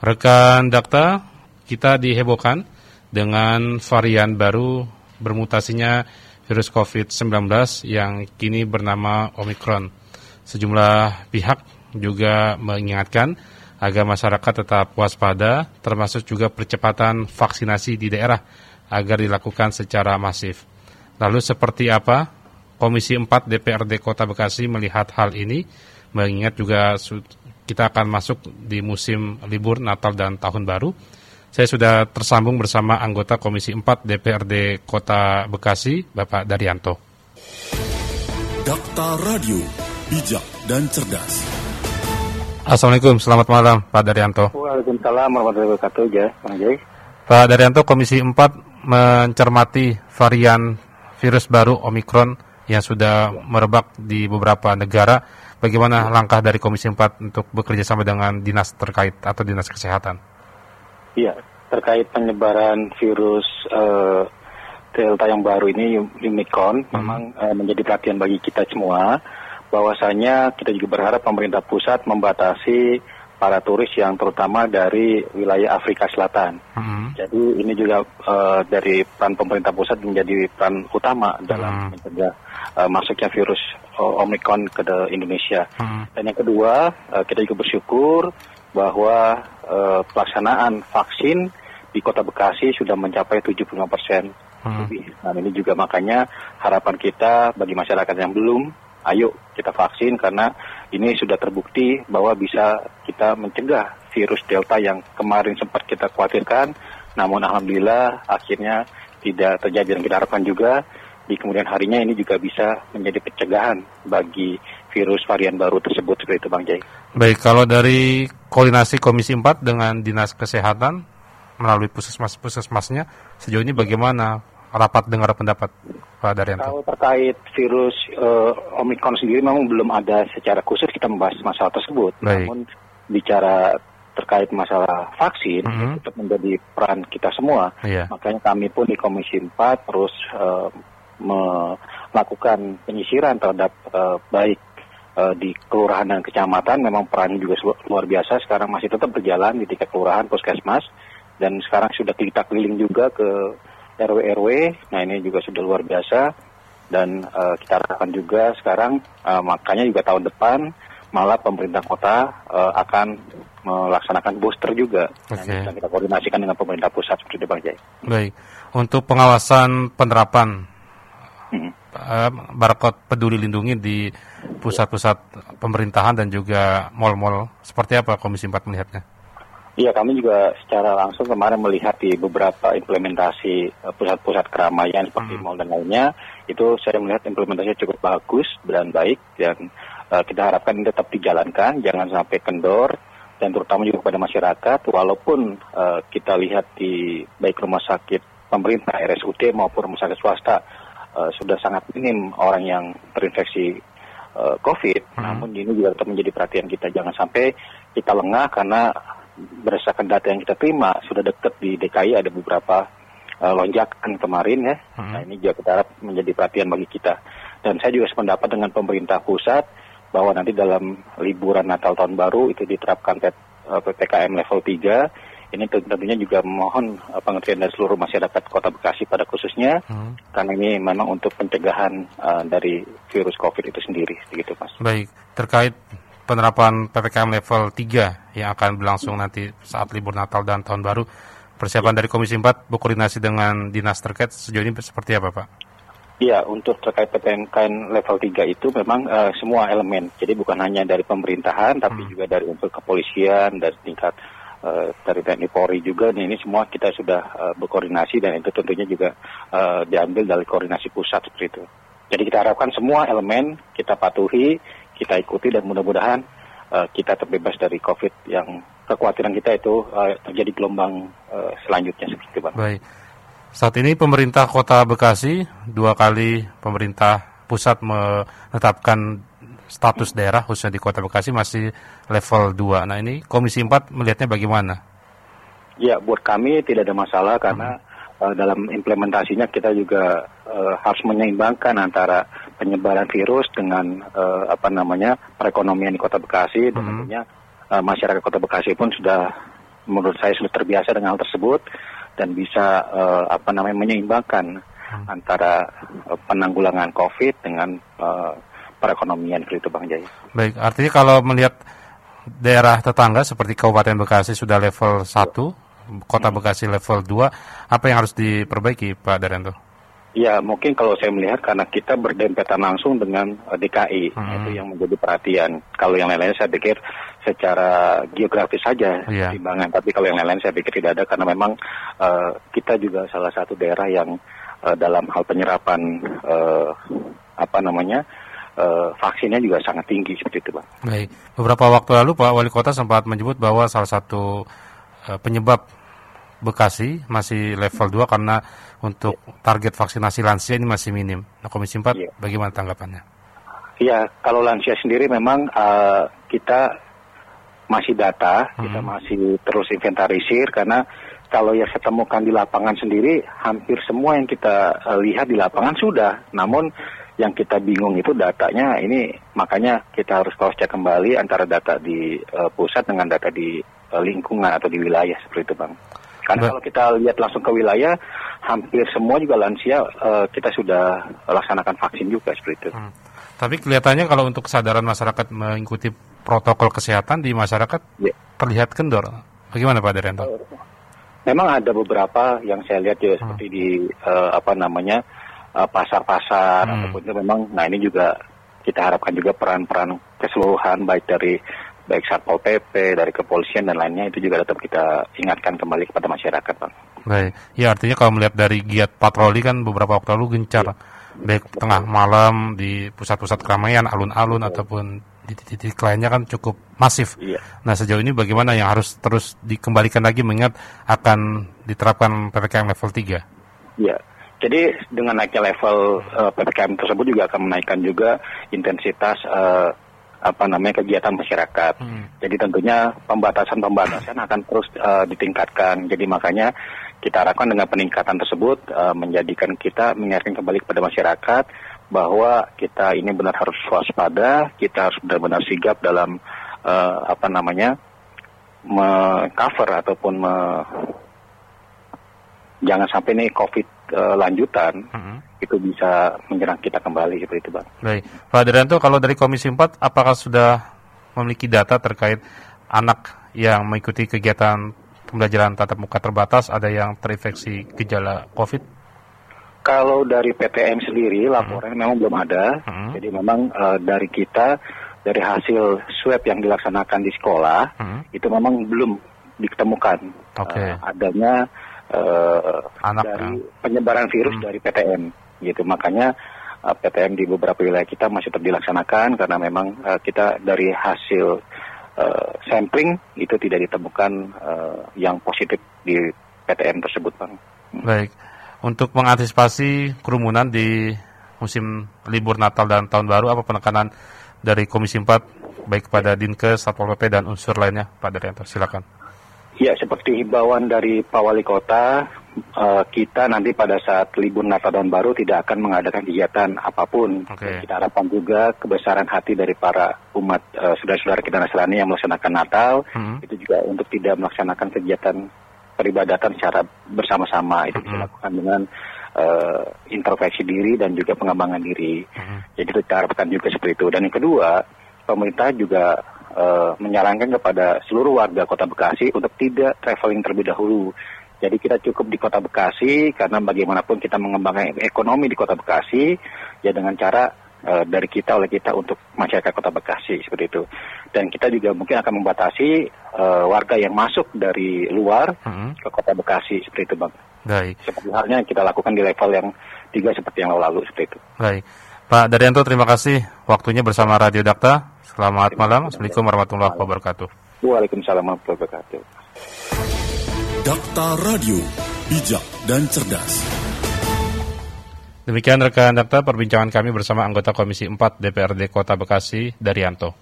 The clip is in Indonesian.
Rekan Dakta, kita dihebohkan dengan varian baru bermutasinya virus COVID-19 yang kini bernama Omicron. Sejumlah pihak juga mengingatkan agar masyarakat tetap waspada, termasuk juga percepatan vaksinasi di daerah agar dilakukan secara masif. Lalu seperti apa Komisi 4 DPRD Kota Bekasi melihat hal ini, mengingat juga kita akan masuk di musim libur Natal dan Tahun Baru. Saya sudah tersambung bersama anggota Komisi 4 DPRD Kota Bekasi, Bapak Daryanto. Dakta Radio, bijak dan cerdas. Assalamualaikum, selamat malam Pak Daryanto. Waalaikumsalam warahmatullahi wabarakatuh, ya, Bang Jai. Pak Daryanto, Komisi 4 mencermati varian virus baru Omikron yang sudah merebak di beberapa negara Bagaimana langkah dari Komisi 4 untuk bekerja sama dengan dinas terkait atau dinas kesehatan? Iya, terkait penyebaran virus uh, Delta yang baru ini, Omicron, hmm. memang uh, menjadi perhatian bagi kita semua. Bahwasanya kita juga berharap pemerintah pusat membatasi para turis yang terutama dari wilayah Afrika Selatan. Hmm. Jadi ini juga uh, dari peran pemerintah pusat menjadi peran utama dalam hmm. mencegah uh, masuknya virus Omicron ke Indonesia. Hmm. Dan yang kedua, uh, kita juga bersyukur bahwa uh, pelaksanaan vaksin di Kota Bekasi sudah mencapai 75 persen hmm. lebih. Nah ini juga makanya harapan kita bagi masyarakat yang belum, ayo kita vaksin karena ini sudah terbukti bahwa bisa kita mencegah virus Delta yang kemarin sempat kita khawatirkan. Namun alhamdulillah akhirnya tidak terjadi dan kita harapkan juga di kemudian harinya ini juga bisa menjadi pencegahan bagi virus varian baru tersebut seperti itu Bang Jai. Baik, kalau dari koordinasi Komisi 4 dengan Dinas Kesehatan melalui puskesmas-puskesmasnya sejauh ini bagaimana rapat dengar pendapat Pak Daryanto? Kalau terkait virus uh, Omikron sendiri memang belum ada secara khusus kita membahas masalah tersebut. Baik. Namun bicara terkait masalah vaksin mm -hmm. tetap menjadi peran kita semua. Yeah. Makanya kami pun di Komisi 4 terus uh, melakukan penyisiran terhadap uh, baik uh, di kelurahan dan kecamatan memang perannya juga luar biasa sekarang masih tetap berjalan di tingkat kelurahan puskesmas dan sekarang sudah kita keliling juga ke RW RW nah ini juga sudah luar biasa dan uh, kita harapkan juga sekarang uh, makanya juga tahun depan malah pemerintah kota uh, akan melaksanakan booster juga. Okay. Nah, kita koordinasikan dengan pemerintah pusat seperti itu Bang Jai. Baik. Untuk pengawasan penerapan. Uh, barcode peduli lindungi di pusat-pusat pemerintahan dan juga mal-mal. Seperti apa Komisi 4 melihatnya? Iya, kami juga secara langsung kemarin melihat di beberapa implementasi eh, pusat-pusat keramaian seperti hmm. mal dan lainnya, itu saya melihat implementasinya cukup bagus dan baik dan uh, kita harapkan ini tetap dijalankan, jangan sampai kendor dan terutama juga kepada masyarakat, walaupun uh, kita lihat di baik rumah sakit pemerintah RSUD maupun rumah sakit swasta uh, sudah sangat minim orang yang terinfeksi uh, COVID. Hmm. Namun ini juga tetap menjadi perhatian kita. Jangan sampai kita lengah karena berdasarkan data yang kita terima sudah dekat di DKI ada beberapa uh, lonjakan kemarin ya. Hmm. Nah ini juga kita harap menjadi perhatian bagi kita. Dan saya juga sependapat dengan pemerintah pusat bahwa nanti dalam liburan Natal tahun baru itu diterapkan PPKM level 3 ini tentunya juga mohon uh, pengertian dari seluruh masyarakat Kota Bekasi pada khususnya hmm. karena ini memang untuk pencegahan uh, dari virus COVID itu sendiri, begitu Mas. Baik, terkait penerapan PPKM level 3 yang akan berlangsung nanti saat libur Natal dan Tahun Baru, persiapan ya. dari Komisi 4 berkoordinasi dengan dinas terkait sejauh ini seperti apa Pak? Iya, untuk terkait PPKM level 3 itu memang uh, semua elemen. Jadi bukan hanya dari pemerintahan, tapi hmm. juga dari unsur kepolisian, dari tingkat uh, dari TNI Polri juga nih, ini semua kita sudah uh, berkoordinasi dan itu tentunya juga uh, diambil dari koordinasi pusat seperti itu. Jadi kita harapkan semua elemen kita patuhi, kita ikuti dan mudah-mudahan uh, kita terbebas dari COVID yang kekhawatiran kita itu uh, terjadi gelombang uh, selanjutnya seperti itu, Bang. Baik. Saat ini pemerintah Kota Bekasi dua kali pemerintah pusat menetapkan status daerah khususnya di Kota Bekasi masih level 2. Nah ini Komisi 4 melihatnya bagaimana? Ya buat kami tidak ada masalah karena hmm. uh, dalam implementasinya kita juga uh, harus menyeimbangkan antara penyebaran virus dengan uh, apa namanya perekonomian di Kota Bekasi dan hmm. tentunya uh, masyarakat Kota Bekasi pun sudah menurut saya sudah terbiasa dengan hal tersebut dan bisa uh, apa namanya menyeimbangkan hmm. antara uh, penanggulangan COVID dengan uh, perekonomian itu Bang Jaya. Baik, artinya kalau melihat daerah tetangga seperti Kabupaten Bekasi sudah level 1, Kota hmm. Bekasi level 2, apa yang harus diperbaiki Pak Darento? Ya, mungkin kalau saya melihat karena kita berdempetan langsung dengan DKI, hmm. itu yang menjadi perhatian. Kalau yang lain-lain saya pikir secara geografis saja yeah. timbangan, tapi kalau yang lain-lain saya pikir tidak ada karena memang uh, kita juga salah satu daerah yang uh, dalam hal penyerapan uh, apa namanya uh, vaksinnya juga sangat tinggi seperti itu, Pak. Baik. Beberapa waktu lalu Pak Wali Kota sempat menyebut bahwa salah satu uh, penyebab Bekasi masih level 2 karena untuk target vaksinasi lansia ini masih minim. Nah, Komisi 4 ya. bagaimana tanggapannya? Iya, kalau lansia sendiri memang uh, kita masih data, hmm. kita masih terus inventarisir karena kalau yang saya temukan di lapangan sendiri hampir semua yang kita uh, lihat di lapangan sudah. Namun yang kita bingung itu datanya ini makanya kita harus cross check kembali antara data di uh, pusat dengan data di uh, lingkungan atau di wilayah seperti itu, Bang. Karena kalau kita lihat langsung ke wilayah, hampir semua juga lansia uh, kita sudah laksanakan vaksin juga seperti itu. Hmm. Tapi kelihatannya kalau untuk kesadaran masyarakat mengikuti protokol kesehatan di masyarakat ya. terlihat kendor. Bagaimana Pak Derento? Memang ada beberapa yang saya lihat ya hmm. seperti di uh, apa namanya pasar-pasar uh, hmm. ataupun itu memang. Nah ini juga kita harapkan juga peran-peran keseluruhan baik dari baik Satpol PP, dari kepolisian dan lainnya itu juga tetap kita ingatkan kembali kepada masyarakat, Bang. Baik, ya artinya kalau melihat dari giat patroli kan beberapa waktu lalu gencar, ya. baik tengah malam di pusat-pusat keramaian, alun-alun ataupun di titik-titik lainnya kan cukup masif. Ya. Nah sejauh ini bagaimana yang harus terus dikembalikan lagi mengingat akan diterapkan ppkm level 3? Ya, jadi dengan naiknya level uh, ppkm tersebut juga akan menaikkan juga intensitas uh, apa namanya kegiatan masyarakat. Hmm. Jadi tentunya pembatasan-pembatasan akan terus uh, ditingkatkan. Jadi makanya kita harapkan dengan peningkatan tersebut uh, menjadikan kita mengingatkan kembali kepada masyarakat bahwa kita ini benar harus waspada, kita harus benar-benar sigap dalam uh, apa namanya cover ataupun me, jangan sampai nih COVID uh, lanjutan. Hmm itu bisa menyerang kita kembali seperti itu Bang. Baik. Pak Adrianto, kalau dari Komisi 4 apakah sudah memiliki data terkait anak yang mengikuti kegiatan pembelajaran tatap muka terbatas ada yang terinfeksi gejala COVID? Kalau dari PTM sendiri laporan hmm. memang belum ada. Hmm. Jadi memang uh, dari kita dari hasil swab yang dilaksanakan di sekolah hmm. itu memang belum ditemukan okay. uh, eh, adanya uh, Anak, dari ya. penyebaran virus hmm. dari PTM gitu makanya uh, PTM di beberapa wilayah kita masih tetap dilaksanakan karena memang uh, kita dari hasil uh, sampling itu tidak ditemukan uh, yang positif di PTM tersebut bang. Baik untuk mengantisipasi kerumunan di musim libur Natal dan Tahun Baru apa penekanan dari Komisi 4 baik kepada Dinkes, Satpol PP dan unsur lainnya Pak Daryanto silakan. Ya seperti himbauan dari Pak Wali Kota uh, kita nanti pada saat libur Natal dan Baru tidak akan mengadakan kegiatan apa pun. Okay. Kita harapkan juga kebesaran hati dari para umat uh, saudara-saudara kita Nasrani yang melaksanakan Natal hmm. itu juga untuk tidak melaksanakan kegiatan peribadatan secara bersama-sama itu bisa hmm. dilakukan dengan uh, introspeksi diri dan juga pengembangan diri. Hmm. Jadi kita harapkan juga seperti itu. Dan yang kedua, pemerintah juga uh, menyarankan kepada seluruh warga Kota Bekasi untuk tidak traveling terlebih dahulu jadi kita cukup di Kota Bekasi karena bagaimanapun kita mengembangkan ekonomi di Kota Bekasi ya dengan cara uh, dari kita oleh kita untuk masyarakat Kota Bekasi seperti itu. Dan kita juga mungkin akan membatasi uh, warga yang masuk dari luar hmm. ke Kota Bekasi seperti itu, Bang. Baik. Seperti halnya kita lakukan di level yang tiga seperti yang lalu-lalu seperti itu. Baik. Pak Daryanto, terima kasih waktunya bersama Radio Dakta. Selamat malam. Assalamualaikum warahmatullahi wabarakatuh. Waalaikumsalam warahmatullahi wabarakatuh. Dakta Radio, bijak dan cerdas. Demikian rekan Dakta perbincangan kami bersama anggota Komisi 4 DPRD Kota Bekasi, Daryanto.